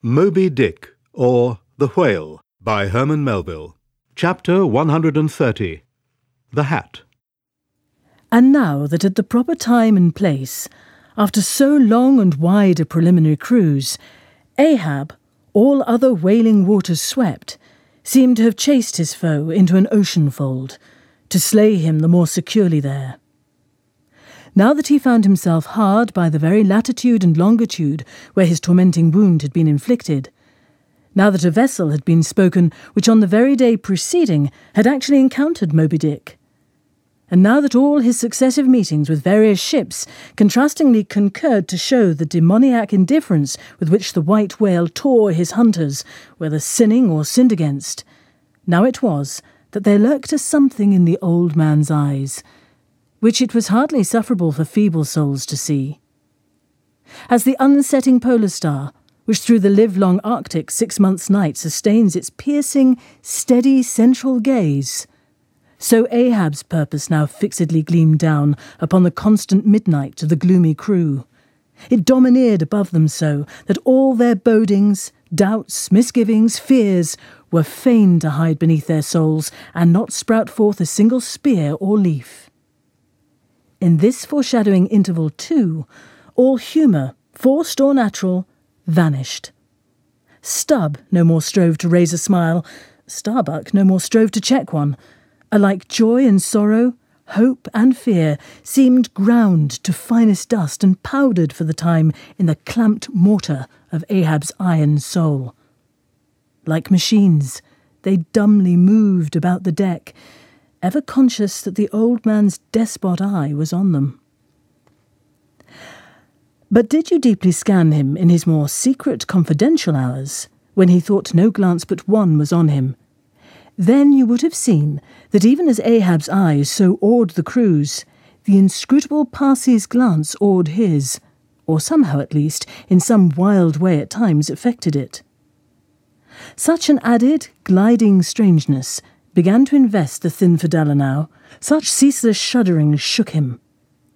Moby Dick, or The Whale, by Herman Melville. Chapter 130 The Hat. And now that at the proper time and place, after so long and wide a preliminary cruise, Ahab, all other wailing waters swept, seemed to have chased his foe into an ocean fold, to slay him the more securely there. Now that he found himself hard by the very latitude and longitude where his tormenting wound had been inflicted, now that a vessel had been spoken which on the very day preceding had actually encountered Moby Dick, and now that all his successive meetings with various ships contrastingly concurred to show the demoniac indifference with which the white whale tore his hunters, whether sinning or sinned against, now it was that there lurked a something in the old man's eyes which it was hardly sufferable for feeble souls to see. As the unsetting polar star, which through the livelong Arctic six months' night sustains its piercing, steady central gaze, so Ahab's purpose now fixedly gleamed down upon the constant midnight of the gloomy crew. It domineered above them so that all their bodings, doubts, misgivings, fears were fain to hide beneath their souls and not sprout forth a single spear or leaf. In this foreshadowing interval, too, all humour, forced or natural, vanished. Stubb no more strove to raise a smile, Starbuck no more strove to check one. Alike joy and sorrow, hope and fear seemed ground to finest dust and powdered for the time in the clamped mortar of Ahab's iron soul. Like machines, they dumbly moved about the deck, ever conscious that the old man's despot eye was on them. But did you deeply scan him in his more secret, confidential hours, when he thought no glance but one was on him? Then you would have seen that even as Ahab's eyes so awed the crews, the inscrutable Parsee's glance awed his, or somehow at least, in some wild way at times affected it. Such an added, gliding strangeness began to invest the thin now, such ceaseless shuddering shook him,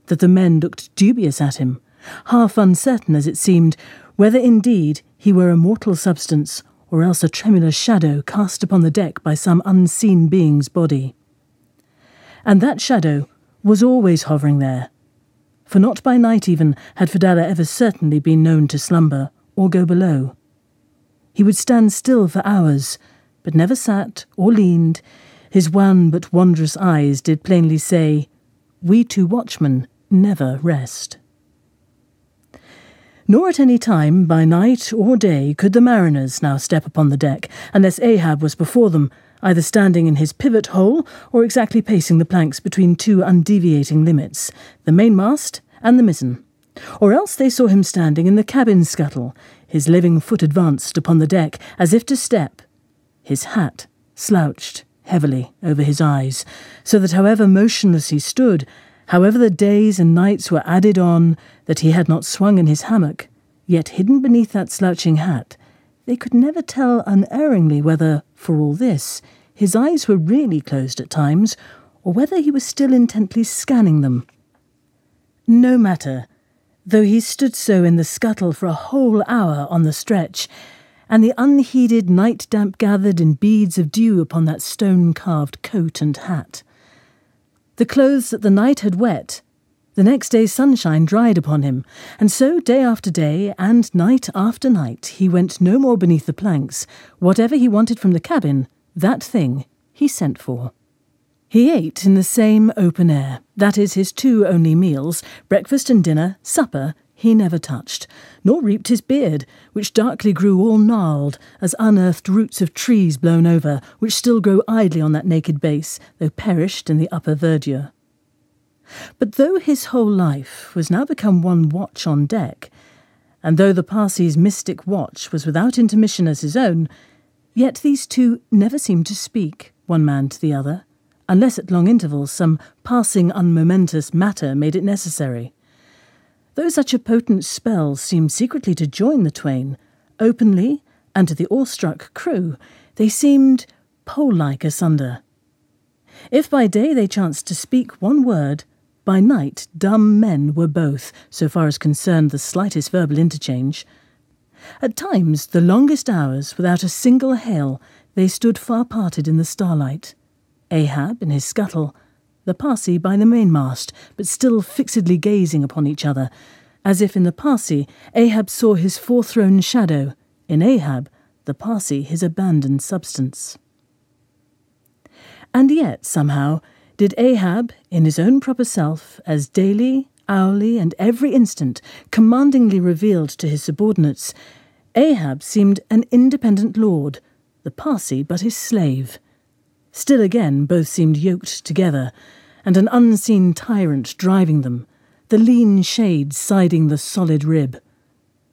that the men looked dubious at him, half uncertain, as it seemed, whether indeed he were a mortal substance or else a tremulous shadow cast upon the deck by some unseen being's body. And that shadow was always hovering there, for not by night even had Fedallah ever certainly been known to slumber or go below. He would stand still for hours, but never sat or leaned, his wan but wondrous eyes did plainly say, We two watchmen never rest. Nor at any time, by night or day, could the mariners now step upon the deck, unless Ahab was before them, either standing in his pivot hole or exactly pacing the planks between two undeviating limits, the mainmast and the mizzen. Or else they saw him standing in the cabin scuttle, his living foot advanced upon the deck, as if to step, his hat slouched heavily over his eyes, so that however motionless he stood, however the days and nights were added on that he had not swung in his hammock, yet hidden beneath that slouching hat, they could never tell unerringly whether, for all this, his eyes were really closed at times, or whether he was still intently scanning them. No matter, though he stood so in the scuttle for a whole hour on the stretch, and the unheeded night damp gathered in beads of dew upon that stone carved coat and hat. The clothes that the night had wet, the next day's sunshine dried upon him, and so day after day and night after night he went no more beneath the planks. Whatever he wanted from the cabin, that thing he sent for. He ate in the same open air, that is, his two only meals, breakfast and dinner, supper, he never touched, nor reaped his beard, which darkly grew all gnarled as unearthed roots of trees blown over, which still grow idly on that naked base, though perished in the upper verdure. But though his whole life was now become one watch on deck, and though the Parsee's mystic watch was without intermission as his own, yet these two never seemed to speak, one man to the other, unless at long intervals some passing unmomentous matter made it necessary. Though such a potent spell seemed secretly to join the twain, openly, and to the awestruck crew, they seemed pole like asunder. If by day they chanced to speak one word, by night dumb men were both, so far as concerned the slightest verbal interchange. At times, the longest hours, without a single hail, they stood far parted in the starlight. Ahab in his scuttle, the Parsee by the mainmast, but still fixedly gazing upon each other, as if in the Parsee Ahab saw his forthrown shadow, in Ahab the Parsee his abandoned substance. And yet, somehow, did Ahab, in his own proper self, as daily, hourly, and every instant commandingly revealed to his subordinates, Ahab seemed an independent lord, the Parsee but his slave. Still again, both seemed yoked together, and an unseen tyrant driving them, the lean shade siding the solid rib.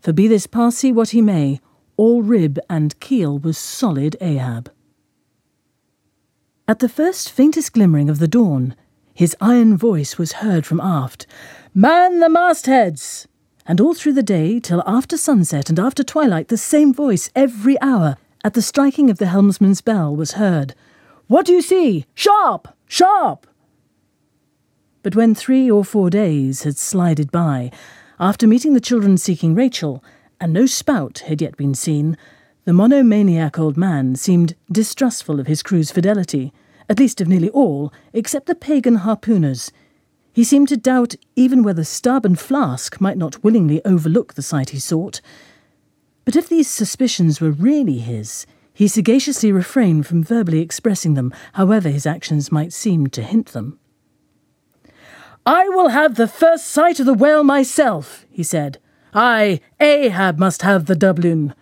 For be this Parsee what he may, all rib and keel was solid Ahab. At the first faintest glimmering of the dawn, his iron voice was heard from aft Man the mastheads! And all through the day, till after sunset and after twilight, the same voice every hour, at the striking of the helmsman's bell, was heard What do you see? Sharp! Sharp! But when three or four days had slided by, after meeting the children seeking Rachel, and no spout had yet been seen, the monomaniac old man seemed distrustful of his crew's fidelity, at least of nearly all, except the pagan harpooners. He seemed to doubt even whether Stubb and Flask might not willingly overlook the sight he sought. But if these suspicions were really his, he sagaciously refrained from verbally expressing them, however his actions might seem to hint them. I will have the first sight of the whale myself, he said. I, Ahab, must have the doubloon.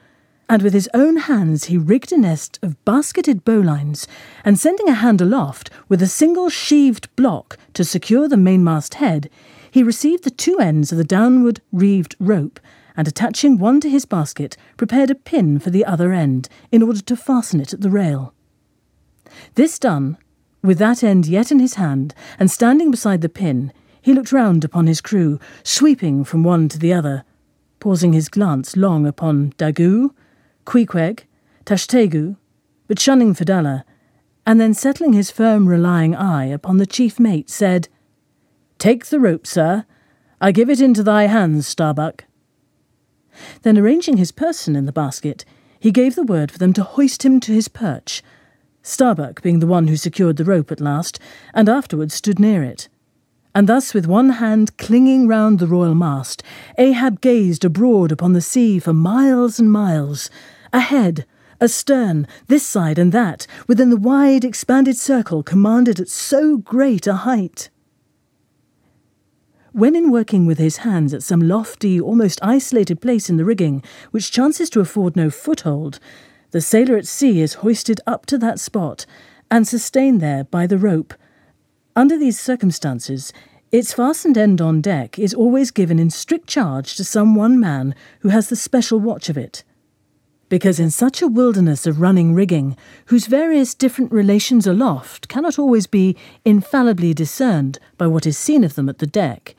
And with his own hands he rigged a nest of basketed bowlines, and sending a hand aloft with a single sheaved block to secure the mainmast head, he received the two ends of the downward reeved rope, and attaching one to his basket, prepared a pin for the other end, in order to fasten it at the rail. This done, with that end yet in his hand, and standing beside the pin, he looked round upon his crew, sweeping from one to the other, pausing his glance long upon Daggoo, Queequeg, Tashtego, but shunning Fedallah, and then settling his firm relying eye upon the chief mate, said, Take the rope, sir. I give it into thy hands, Starbuck. Then arranging his person in the basket, he gave the word for them to hoist him to his perch, Starbuck being the one who secured the rope at last, and afterwards stood near it. And thus, with one hand clinging round the royal mast, Ahab gazed abroad upon the sea for miles and miles, ahead, astern, this side and that, within the wide expanded circle commanded at so great a height. When in working with his hands at some lofty, almost isolated place in the rigging, which chances to afford no foothold, the sailor at sea is hoisted up to that spot and sustained there by the rope. Under these circumstances, its fastened end on deck is always given in strict charge to some one man who has the special watch of it. Because in such a wilderness of running rigging, whose various different relations aloft cannot always be infallibly discerned by what is seen of them at the deck,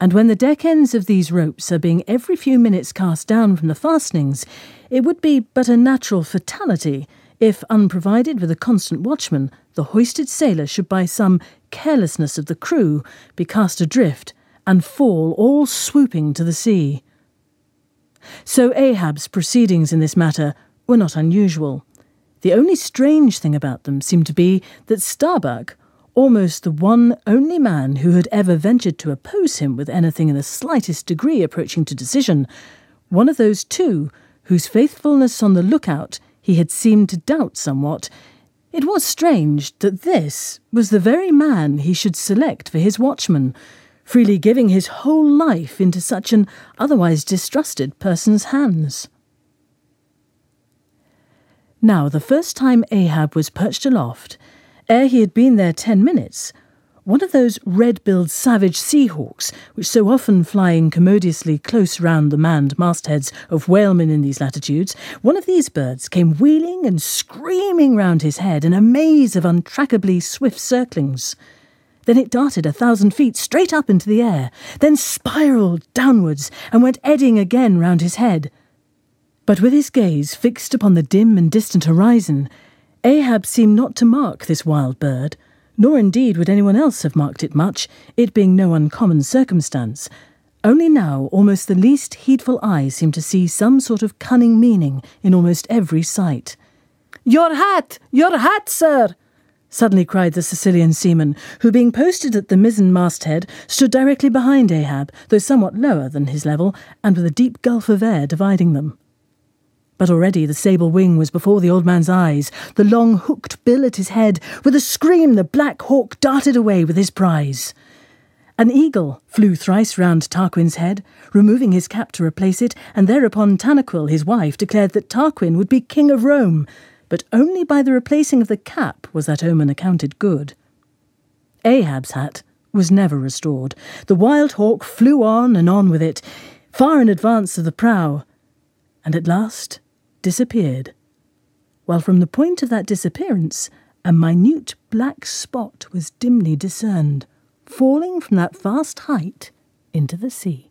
and when the deck ends of these ropes are being every few minutes cast down from the fastenings, it would be but a natural fatality if, unprovided with a constant watchman, the hoisted sailor should by some carelessness of the crew be cast adrift and fall all swooping to the sea. So Ahab's proceedings in this matter were not unusual. The only strange thing about them seemed to be that Starbuck, almost the one only man who had ever ventured to oppose him with anything in the slightest degree approaching to decision, one of those two whose faithfulness on the lookout he had seemed to doubt somewhat, it was strange that this was the very man he should select for his watchman, freely giving his whole life into such an otherwise distrusted person's hands. Now, the first time Ahab was perched aloft, Ere he had been there ten minutes, one of those red-billed savage seahawks, which so often fly incommodiously close round the manned mastheads of whalemen in these latitudes, one of these birds came wheeling and screaming round his head in a maze of untrackably swift circlings. Then it darted a thousand feet straight up into the air, then spiralled downwards and went eddying again round his head. But with his gaze fixed upon the dim and distant horizon, Ahab seemed not to mark this wild bird, nor indeed would anyone else have marked it much, it being no uncommon circumstance, Only now, almost the least heedful eye seemed to see some sort of cunning meaning in almost every sight. Your hat! Your hat, sir! suddenly cried the Sicilian seaman, who, being posted at the mizzen masthead, stood directly behind Ahab, though somewhat lower than his level, and with a deep gulf of air dividing them. But already the sable wing was before the old man's eyes, the long hooked bill at his head. With a scream, the black hawk darted away with his prize. An eagle flew thrice round Tarquin's head, removing his cap to replace it, and thereupon Tanaquil, his wife, declared that Tarquin would be king of Rome, but only by the replacing of the cap was that omen accounted good. Ahab's hat was never restored. The wild hawk flew on and on with it, far in advance of the prow, and at last disappeared. While from the point of that disappearance, a minute black spot was dimly discerned, falling from that vast height into the sea.